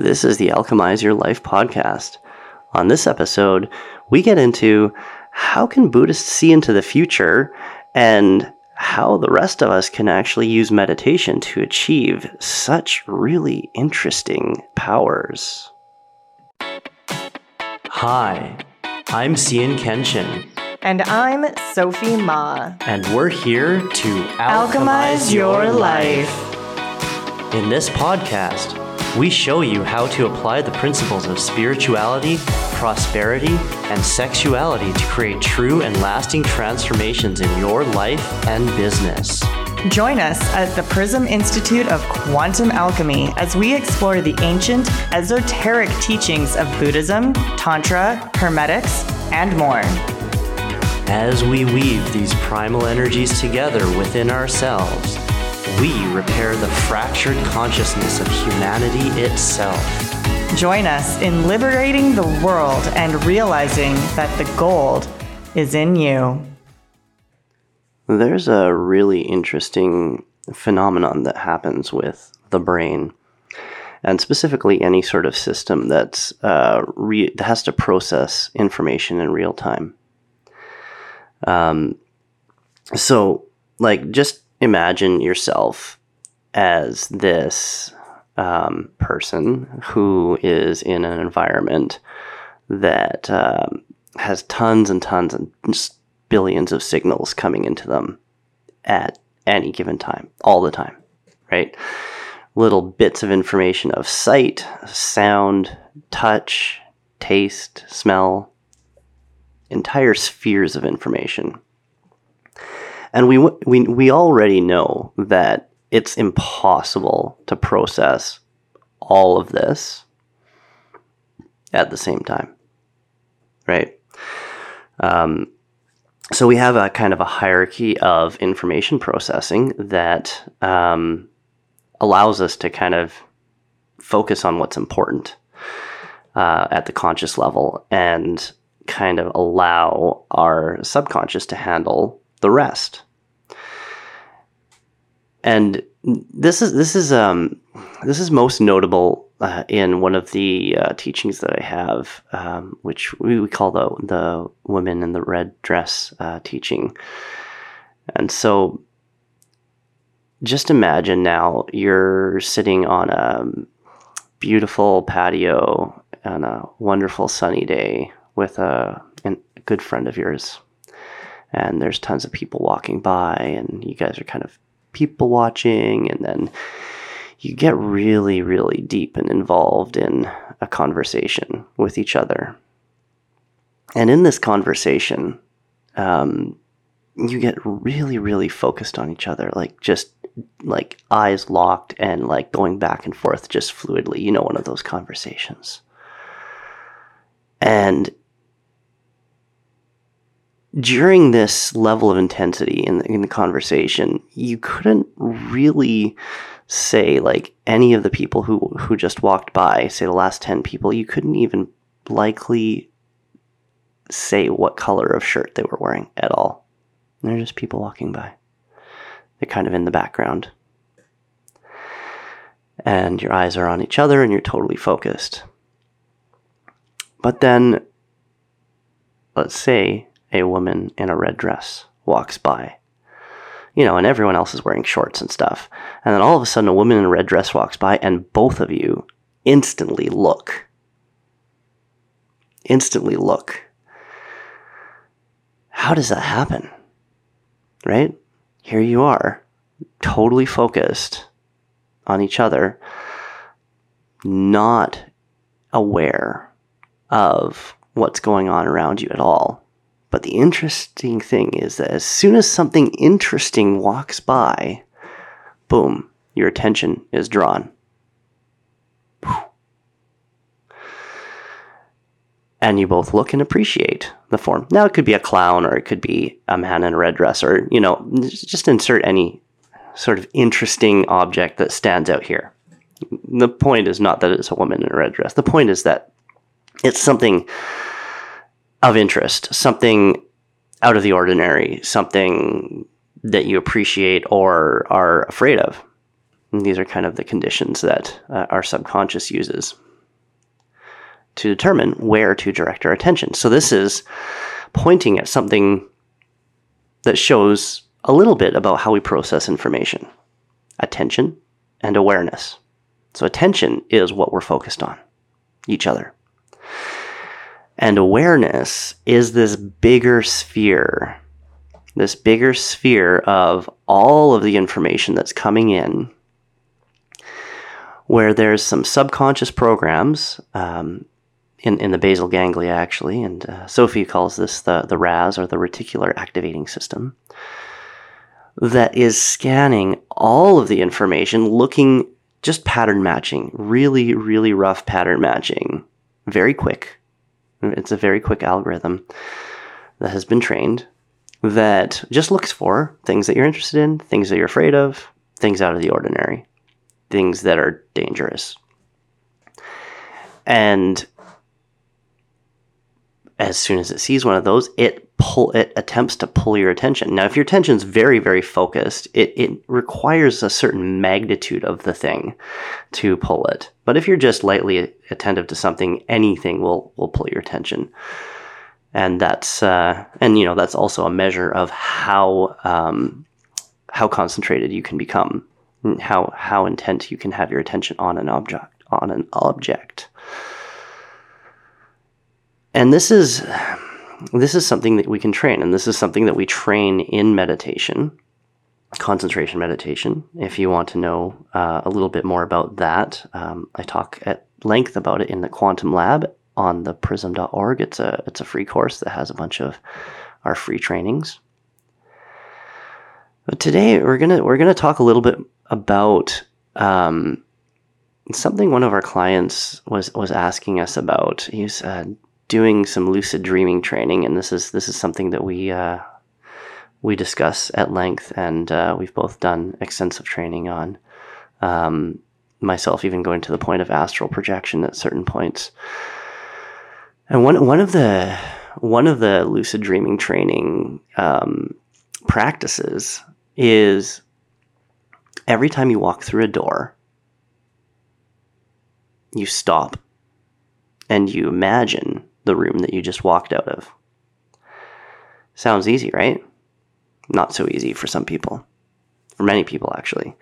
This is the Alchemize Your Life podcast. On this episode, we get into how can Buddhists see into the future and how the rest of us can actually use meditation to achieve such really interesting powers. Hi, I'm Cian Kenshin. And I'm Sophie Ma. And we're here to alchemize, alchemize your, life. life. In this podcast, we show you how to apply the principles of spirituality, prosperity, and sexuality to create true and lasting transformations in your life and business. Join us at the Prism Institute of Quantum Alchemy as we explore the ancient, esoteric teachings of Buddhism, Tantra, Hermetics, and more. As we weave these primal energies together within ourselves, we repair the fractured consciousness of humanity itself. Join us in liberating the world and realizing that the gold is in you. There's a really interesting phenomenon that happens with the brain, and specifically any sort of system that's uh, re- that has to process information in real time. Um, so, like, just imagine yourself as this um, person who is in an environment that um, has tons and tons and billions of signals coming into them at any given time, all the time, right? Little bits of information of sight, sound, touch, taste, smell, entire spheres of information and we, we, we already know that it's impossible to process all of this at the same time, right? Um, so we have a kind of a hierarchy of information processing that um, allows us to kind of focus on what's important uh, at the conscious level and kind of allow our subconscious to handle the rest. And this is this is um, this is most notable uh, in one of the uh, teachings that I have, um, which we, we call the the women in the red dress uh, teaching. And so, just imagine now you're sitting on a beautiful patio on a wonderful sunny day with a, a good friend of yours and there's tons of people walking by and you guys are kind of people watching and then you get really really deep and involved in a conversation with each other. And in this conversation um, you get really really focused on each other like just like eyes locked and like going back and forth just fluidly. You know one of those conversations. And during this level of intensity in the, in the conversation, you couldn't really say like any of the people who who just walked by, say the last 10 people, you couldn't even likely say what color of shirt they were wearing at all. They're just people walking by. They're kind of in the background. And your eyes are on each other and you're totally focused. But then, let's say a woman in a red dress walks by. You know, and everyone else is wearing shorts and stuff. And then all of a sudden, a woman in a red dress walks by, and both of you instantly look. Instantly look. How does that happen? Right? Here you are, totally focused on each other, not aware of what's going on around you at all. But the interesting thing is that as soon as something interesting walks by, boom, your attention is drawn. And you both look and appreciate the form. Now, it could be a clown or it could be a man in a red dress or, you know, just insert any sort of interesting object that stands out here. The point is not that it's a woman in a red dress. The point is that it's something of interest, something out of the ordinary, something that you appreciate or are afraid of. And these are kind of the conditions that uh, our subconscious uses to determine where to direct our attention. So this is pointing at something that shows a little bit about how we process information attention and awareness. So, attention is what we're focused on, each other. And awareness is this bigger sphere, this bigger sphere of all of the information that's coming in, where there's some subconscious programs um, in, in the basal ganglia, actually, and uh, Sophie calls this the, the RAS or the reticular activating system, that is scanning all of the information, looking just pattern matching, really, really rough pattern matching, very quick. It's a very quick algorithm that has been trained that just looks for things that you're interested in, things that you're afraid of, things out of the ordinary, things that are dangerous. And as soon as it sees one of those, it pull it attempts to pull your attention. Now, if your attention's very, very focused, it, it requires a certain magnitude of the thing to pull it. But if you're just lightly attentive to something, anything will will pull your attention. And that's uh, and you know that's also a measure of how um, how concentrated you can become, how how intent you can have your attention on an object on an object and this is this is something that we can train and this is something that we train in meditation concentration meditation. If you want to know uh, a little bit more about that um, i talk at length about it in the quantum lab on theprism.org it's a it's a free course that has a bunch of our free trainings. But today we're gonna we're gonna talk a little bit about um, something one of our clients was was asking us about. He's uh, doing some lucid dreaming training, and this is this is something that we uh, we discuss at length, and uh, we've both done extensive training on. Um, myself, even going to the point of astral projection at certain points. And one one of the one of the lucid dreaming training um, practices is every time you walk through a door, you stop and you imagine the room that you just walked out of. Sounds easy, right? Not so easy for some people. For many people, actually.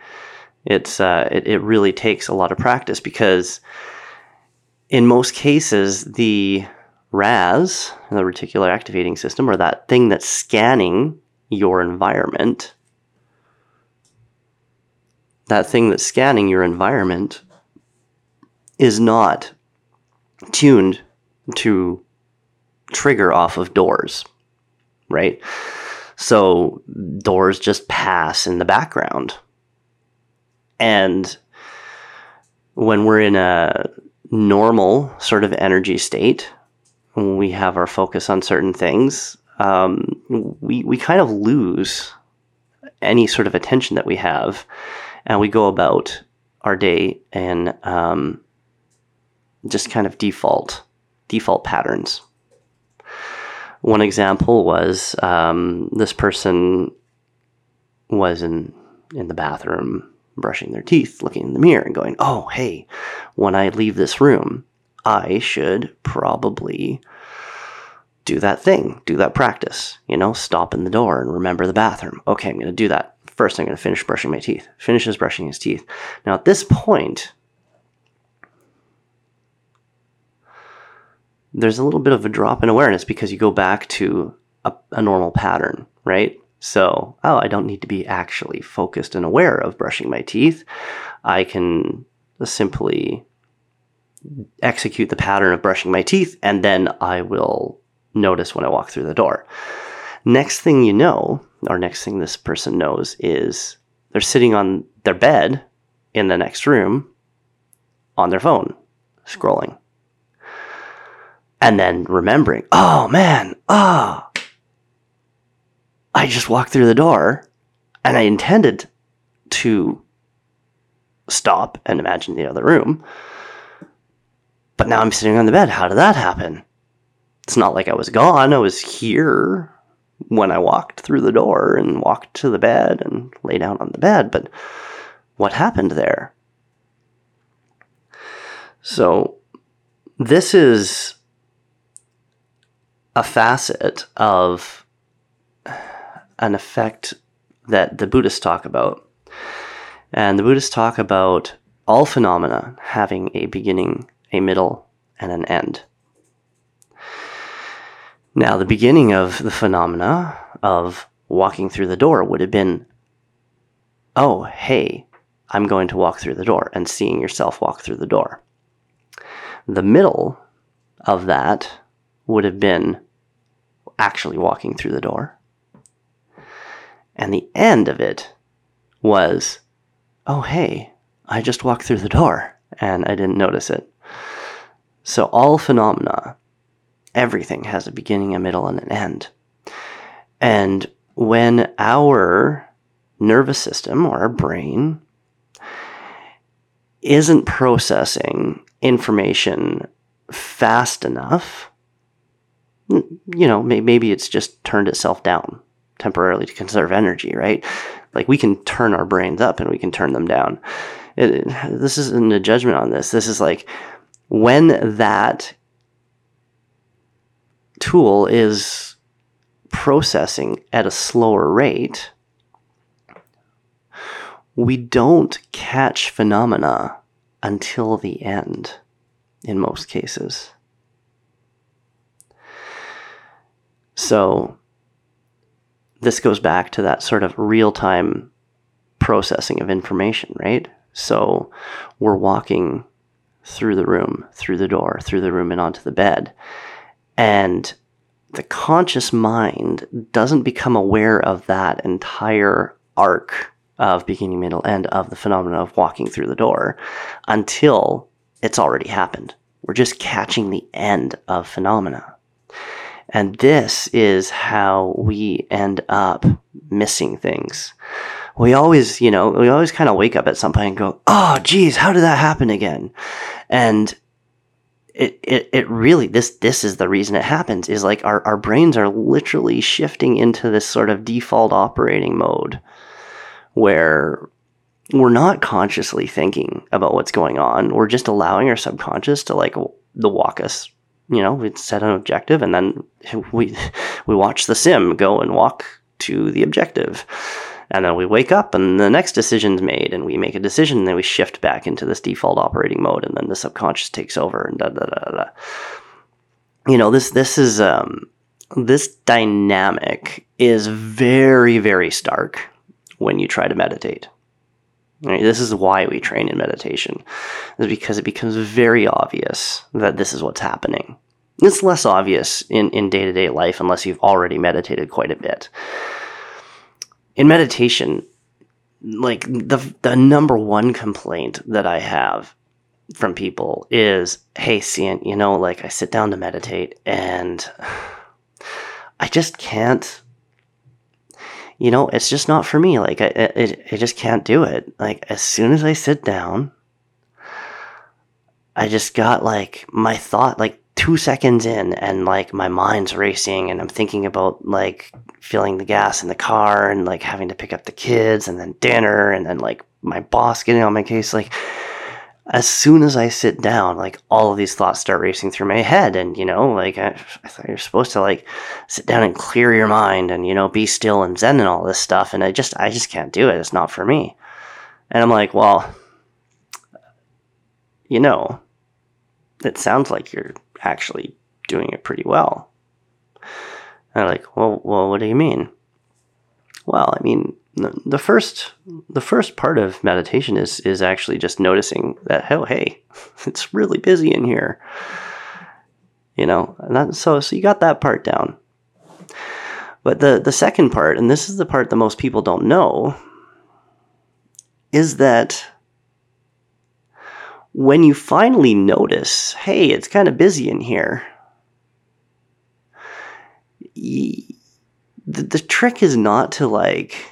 It's uh, it, it really takes a lot of practice because in most cases, the RAS, the reticular activating system, or that thing that's scanning your environment, that thing that's scanning your environment is not tuned to trigger off of doors, right? So doors just pass in the background. And when we're in a normal sort of energy state, we have our focus on certain things, um, we, we kind of lose any sort of attention that we have. And we go about our day and um, just kind of default default patterns. One example was um, this person was in in the bathroom brushing their teeth, looking in the mirror and going, "Oh, hey, when I leave this room, I should probably do that thing, do that practice, you know, stop in the door and remember the bathroom. Okay, I'm going to do that. First, I'm going to finish brushing my teeth." Finishes brushing his teeth. Now, at this point, there's a little bit of a drop in awareness because you go back to a, a, normal pattern, right? So, oh, I don't need to be actually focused and aware of brushing my teeth. I can simply execute the pattern of brushing my teeth, and then I will notice when I walk through the door. Next thing you know, or next thing this person knows, is they're sitting on their bed in the next room on their phone, scrolling and then remembering, oh man, ah, oh, I just walked through the door and I intended to stop and imagine the other room. But now I'm sitting on the bed. How did that happen? It's not like I was gone. I was here when I walked through the door and walked to the bed and lay down on the bed. But what happened there. So, this is a facet of an effect that the Buddhists talk about. And the Buddhists talk about all phenomena having a beginning, a middle, and an end. Now, the beginning of the phenomena of walking through the door would have been, oh, hey, I'm going to walk through the door, and seeing yourself walk through the door. The middle of that would have been actually walking through the door. And the end of it was, oh, hey, I just walked through the door and I didn't notice it. So all phenomena, everything has a beginning, a middle, and an end. And when our nervous system or our brain isn't processing information fast enough, you know, maybe it's just turned itself down temporarily to conserve energy, right? Like we can turn our brains up and we can turn them down. It, this isn't a judgment on this. This is like when that tool is processing at a slower rate, we don't catch phenomena until the end in most cases. So, this goes back to that sort of real time processing of information, right? So, we're walking through the room, through the door, through the room, and onto the bed. And the conscious mind doesn't become aware of that entire arc of beginning, middle, end of the phenomena of walking through the door until it's already happened. We're just catching the end of phenomena. And this is how we end up missing things. We always, you know, we always kind of wake up at some point and go, oh, geez, how did that happen again? And it, it, it really this this is the reason it happens is like our, our brains are literally shifting into this sort of default operating mode where we're not consciously thinking about what's going on. We're just allowing our subconscious to like the walk us. You know, we set an objective and then we we watch the sim go and walk to the objective. And then we wake up and the next decision's made and we make a decision and then we shift back into this default operating mode and then the subconscious takes over and da da da da. You know, this this is um this dynamic is very, very stark when you try to meditate. Right? This is why we train in meditation, is because it becomes very obvious that this is what's happening. It's less obvious in, in day-to-day life unless you've already meditated quite a bit. In meditation, like the the number one complaint that I have from people is, "Hey, Cian, you know, like I sit down to meditate and I just can't you know, it's just not for me. Like, I, it, I just can't do it. Like, as soon as I sit down, I just got like my thought, like two seconds in, and like my mind's racing, and I'm thinking about like filling the gas in the car and like having to pick up the kids, and then dinner, and then like my boss getting on my case. Like, as soon as I sit down, like all of these thoughts start racing through my head. And, you know, like I, I, thought you're supposed to like sit down and clear your mind and, you know, be still and zen and all this stuff. And I just, I just can't do it. It's not for me. And I'm like, well, you know, it sounds like you're actually doing it pretty well. And I'm like, well, well, what do you mean? Well, I mean, the first the first part of meditation is is actually just noticing that oh hey it's really busy in here. You know that, so so you got that part down. But the the second part and this is the part that most people don't know is that when you finally notice hey it's kind of busy in here the, the trick is not to like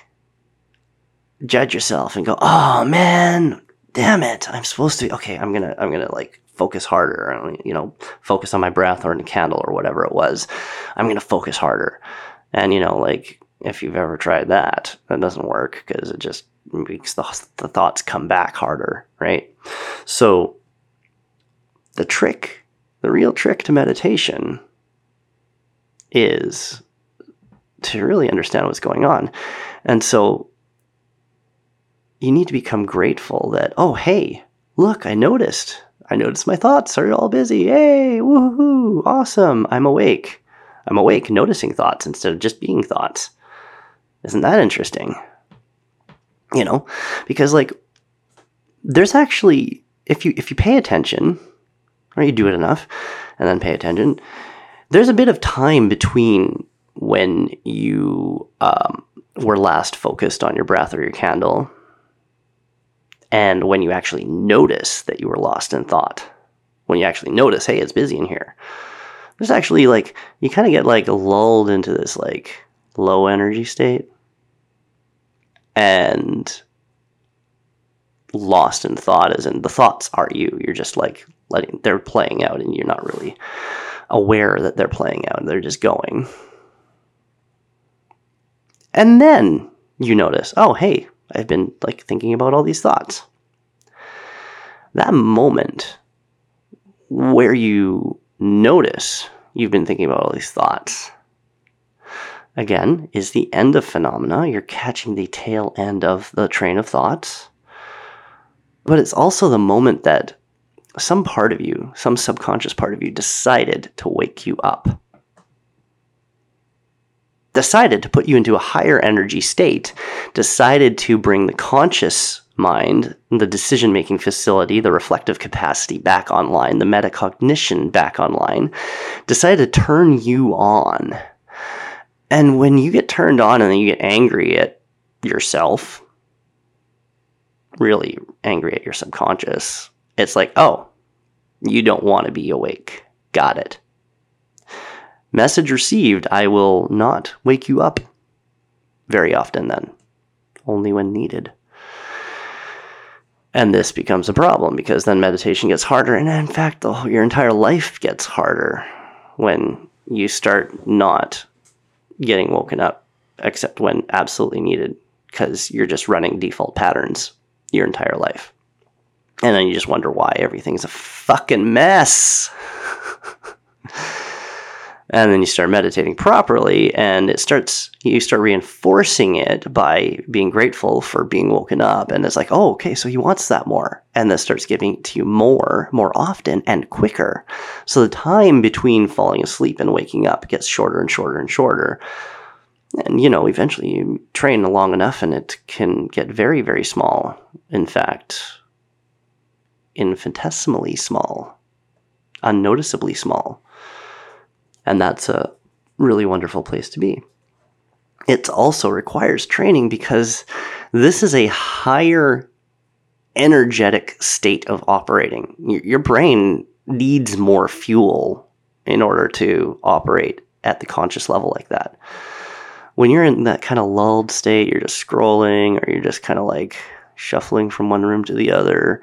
judge yourself and go, "Oh man, damn it! I'm supposed to. Okay, I'm gonna, I'm gonna like focus harder. You know, focus on my breath or in a candle or whatever it was. I'm gonna focus harder." And you know, like if you've ever tried that, that doesn't work because it just makes the, the thoughts come back harder, right? So the trick, the real trick to meditation is to really understand what's going on. And so you need to become grateful that, oh, hey, look, I noticed. I noticed my thoughts are all busy. Hey, woohoo, awesome. I'm awake. I'm awake noticing thoughts instead of just being thoughts. Isn't that interesting? You know, because like there's actually if you if you pay attention or you do it enough and then pay attention, there's a bit of time between when you um, were last focused on your breath or your candle and when you actually notice that you were lost in thought. When you actually notice, hey, it's busy in here. There's actually like you kind of get like lulled into this like low energy state and lost in thought as in the thoughts are you you're just like letting they're playing out and you're not really aware that they're playing out they're just going and then you notice oh hey i've been like thinking about all these thoughts that moment where you notice you've been thinking about all these thoughts again, is the end of phenomena. You're catching the tail end of the train of thoughts. But it's also the moment that some part of you, some subconscious part of you, decided to wake you up. Decided to put you into a higher energy state, decided to bring the conscious mind, the decision making facility, the reflective capacity back online, the metacognition back online, decided to turn you on and when you get turned on and then you get angry at yourself, really angry at your subconscious, it's like, oh, you don't want to be awake. Got it. Message received, I will not wake you up very often then, only when needed. And this becomes a problem because then meditation gets harder. And in fact, the, your entire life gets harder when you start not getting woken up except when absolutely needed because you're just running default patterns your entire life. And then you just wonder why everything's a fucking mess. and then you start meditating properly and it starts you start reinforcing it by being grateful for being woken up. And it's like oh okay so he wants that more. And then starts giving to you more more often and quicker. So the time between falling asleep and waking up gets shorter and shorter and shorter. And you know eventually you train long enough and it can get very very small. In fact infinitesimally small. Unnoticeably small and that's a really wonderful place to be. It also requires training because this is a higher energetic state of operating. Your brain needs more fuel in order to operate at the conscious level like that. When you're in that kind of lulled state, you're just scrolling or you're just kind of like shuffling from one room to the other.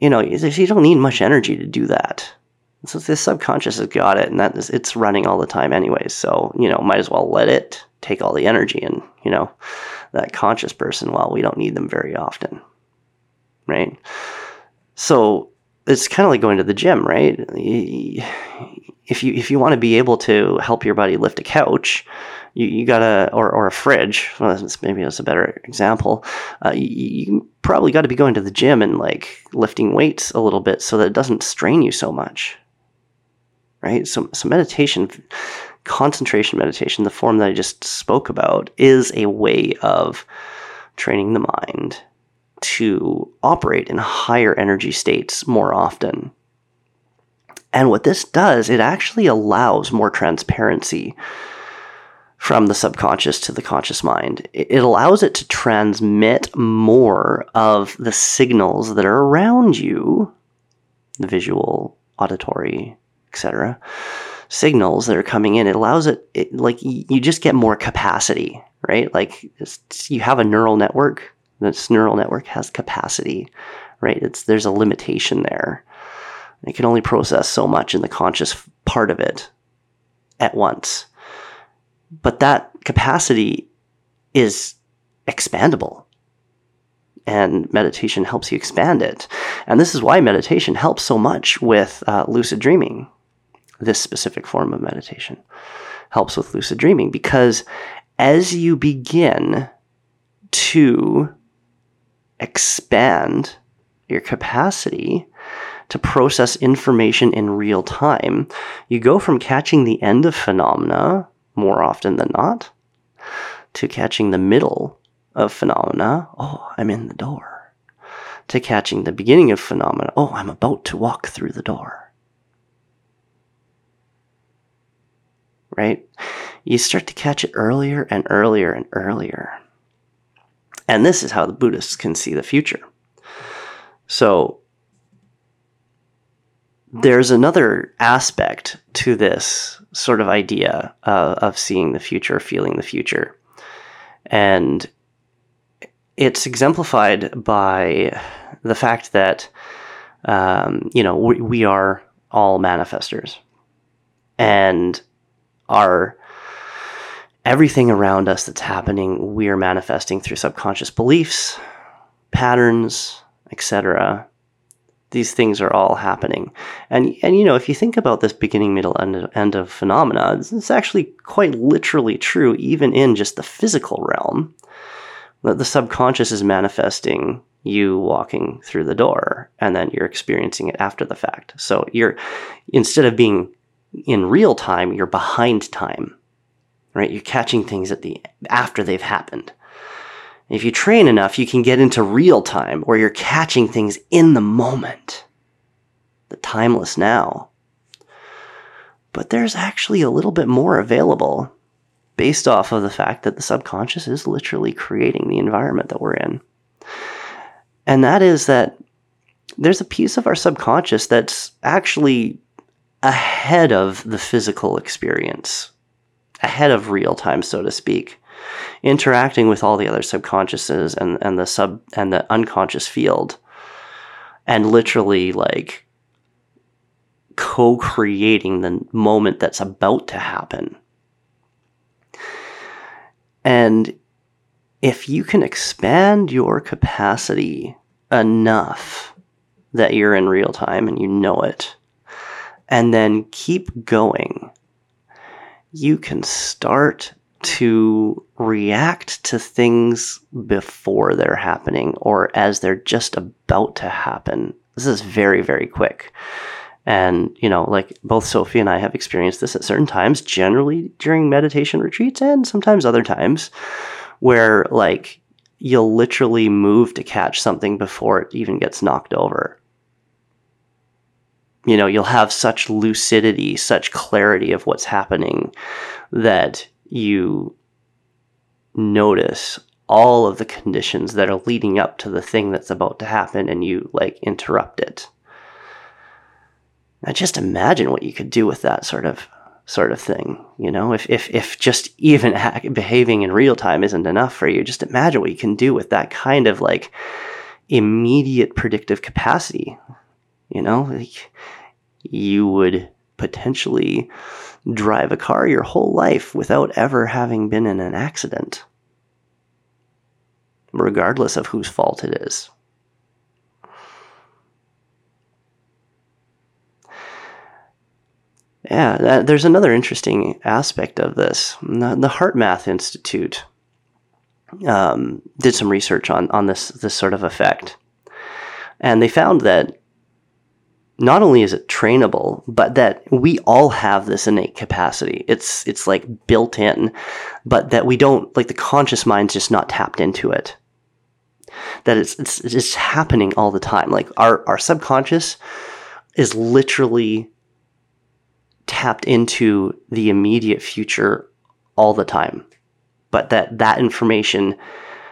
You know, you don't need much energy to do that. So the subconscious has got it, and that is, it's running all the time anyways. So you know, might as well let it take all the energy, and you know, that conscious person. Well, we don't need them very often, right? So it's kind of like going to the gym, right? If you if you want to be able to help your body lift a couch, you, you gotta or, or a fridge. Well, maybe that's a better example. Uh, you, you probably got to be going to the gym and like lifting weights a little bit so that it doesn't strain you so much right? So, so meditation, concentration meditation, the form that I just spoke about, is a way of training the mind to operate in higher energy states more often. And what this does, it actually allows more transparency from the subconscious to the conscious mind. It allows it to transmit more of the signals that are around you the visual, auditory, etc. Signals that are coming in, it allows it, it like you just get more capacity, right? Like you have a neural network. This neural network has capacity, right? It's there's a limitation there. It can only process so much in the conscious part of it at once. But that capacity is expandable. and meditation helps you expand it. And this is why meditation helps so much with uh, lucid dreaming. This specific form of meditation helps with lucid dreaming because as you begin to expand your capacity to process information in real time, you go from catching the end of phenomena more often than not to catching the middle of phenomena. Oh, I'm in the door. To catching the beginning of phenomena. Oh, I'm about to walk through the door. Right? You start to catch it earlier and earlier and earlier. And this is how the Buddhists can see the future. So, there's another aspect to this sort of idea uh, of seeing the future, feeling the future. And it's exemplified by the fact that, um, you know, we, we are all manifestors. And our everything around us that's happening, we are manifesting through subconscious beliefs, patterns, etc these things are all happening. And and you know, if you think about this beginning, middle, end, end of phenomena, it's actually quite literally true, even in just the physical realm. That the subconscious is manifesting you walking through the door, and then you're experiencing it after the fact. So you're instead of being in real time, you're behind time, right? You're catching things at the after they've happened. If you train enough, you can get into real time where you're catching things in the moment. The timeless now. But there's actually a little bit more available based off of the fact that the subconscious is literally creating the environment that we're in. And that is that there's a piece of our subconscious that's actually ahead of the physical experience, ahead of real time, so to speak interacting with all the other subconsciouses and, and the sub and the unconscious field and literally like co-creating the moment that's about to happen. And if you can expand your capacity enough that you're in real time and you know it and then keep going you can start to react to things before they're happening or as they're just about to happen. This is very, very quick. And, you know, like both Sophie and I have experienced this at certain times, generally during meditation retreats and sometimes other times, where like you'll literally move to catch something before it even gets knocked over. You know, you'll have such lucidity, such clarity of what's happening that you notice all of the conditions that are leading up to the thing that's about to happen and you like interrupt it. Now just imagine what you could do with that sort of sort of thing, you know? If if if just even behaving in real time isn't enough for you, just imagine what you can do with that kind of like immediate predictive capacity. You know, like you would potentially drive a car your whole life without ever having been in an accident, regardless of whose fault it is. Yeah, there's another interesting aspect of this. The HeartMath Institute um, did some research on, on this, this sort of effect. And they found that not only is it trainable, but that we all have this innate capacity. It's it's like built in, but that we don't like the conscious mind's just not tapped into it. That it's it's it's happening all the time. Like our our subconscious is literally tapped into the immediate future all the time. But that that information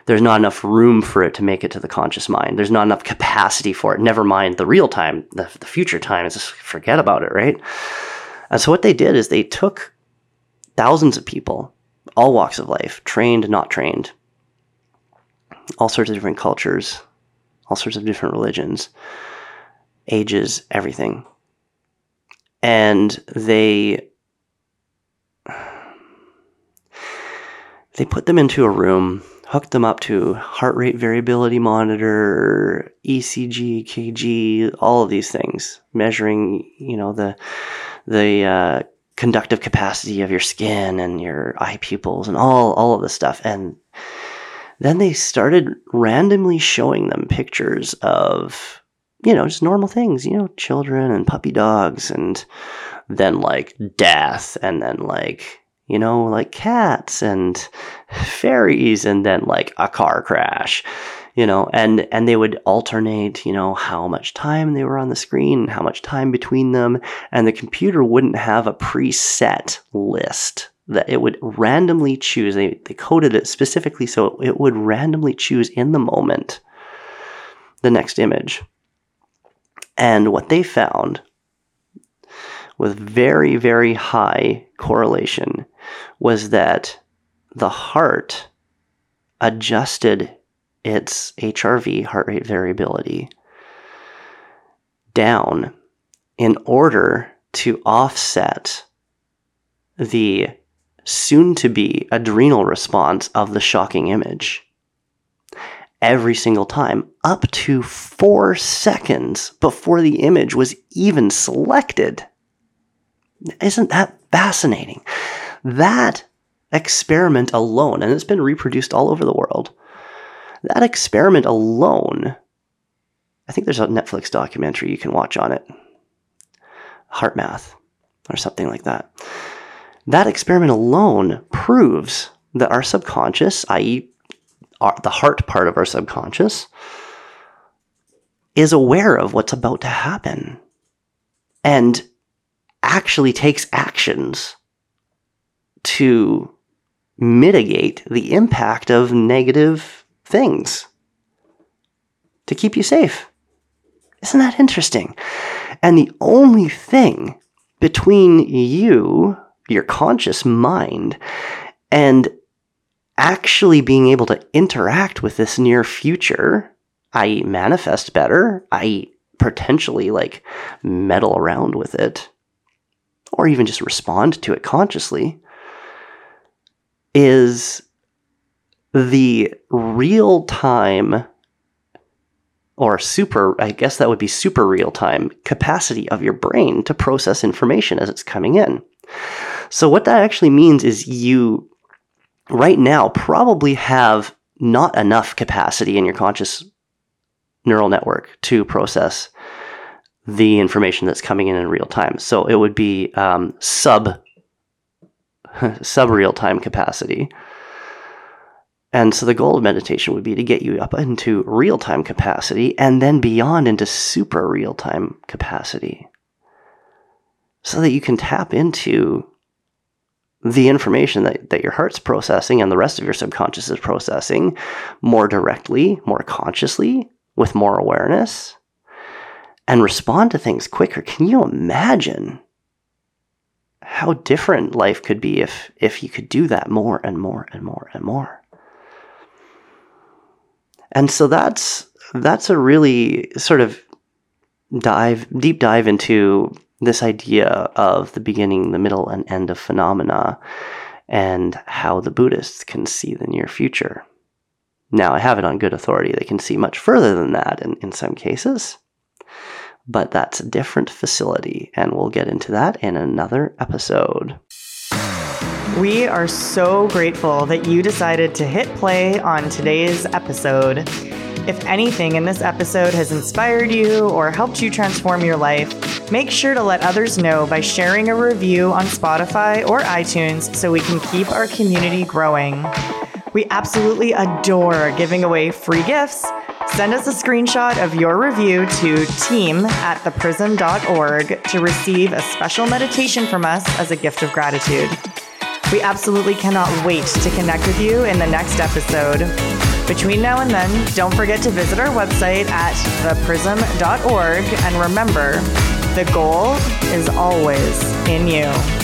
there's not enough room for it to make it to the conscious mind. There's not enough capacity for it. Never mind the real time, the, the future time. Just forget about it, right? And so what they did is they took thousands of people, all walks of life, trained, not trained, all sorts of different cultures, all sorts of different religions, ages, everything. And they they put them into a room hooked them up to heart rate variability monitor, ECG, EKG, all of these things, measuring, you know, the the uh, conductive capacity of your skin and your eye pupils and all all of this stuff. And then they started randomly showing them pictures of, you know, just normal things, you know, children and puppy dogs and then like death and then like you know, like cats and fairies and then like a car crash, you know, and and they would alternate, you know, how much time they were on the screen, how much time between them, and the computer wouldn't have a preset list that it would randomly choose. They, they coded it specifically so it would randomly choose in the moment the next image. And what they found with very, very high correlation was that the heart adjusted its HRV, heart rate variability, down in order to offset the soon to be adrenal response of the shocking image every single time, up to four seconds before the image was even selected. Isn't that fascinating? That experiment alone, and it's been reproduced all over the world, that experiment alone, I think there's a Netflix documentary you can watch on it HeartMath or something like that. That experiment alone proves that our subconscious, i.e., our, the heart part of our subconscious, is aware of what's about to happen and actually takes actions to mitigate the impact of negative things to keep you safe. Isn't that interesting? And the only thing between you, your conscious mind, and actually being able to interact with this near future, i.e., manifest better, i.e., potentially like meddle around with it, or even just respond to it consciously, is the real time or super, I guess that would be super real time capacity of your brain to process information as it's coming in. So, what that actually means is you right now probably have not enough capacity in your conscious neural network to process the information that's coming in in real time. So, it would be um, sub sub real time capacity. And so the goal of meditation would be to get you up into real time capacity and then beyond into super real time capacity so that you can tap into the information that, that your heart's processing and the rest of your subconscious is processing more directly, more consciously, with more awareness, and respond to things quicker. Can you imagine how different life could be if if you could do that more and more and more and more. And so that's that's a really sort of dive deep dive into this idea of the beginning, the middle, and end of phenomena and how the Buddhists can see the near future. Now, I have it on good authority. They can see much further than that in, in some cases but that's a different facility, and we'll get into that in another episode. We are so grateful that you decided to hit play on today's episode. If anything in this episode has inspired you or helped you transform your life, make sure to let others know by sharing a review on Spotify or iTunes so we can keep our community growing. We absolutely adore giving away free gifts Send us a screenshot of your review to team at theprism.org to receive a special meditation from us as a gift of gratitude. We absolutely cannot wait to connect with you in the next episode. Between now and then, don't forget to visit our website at theprism.org and remember, the goal is always in you.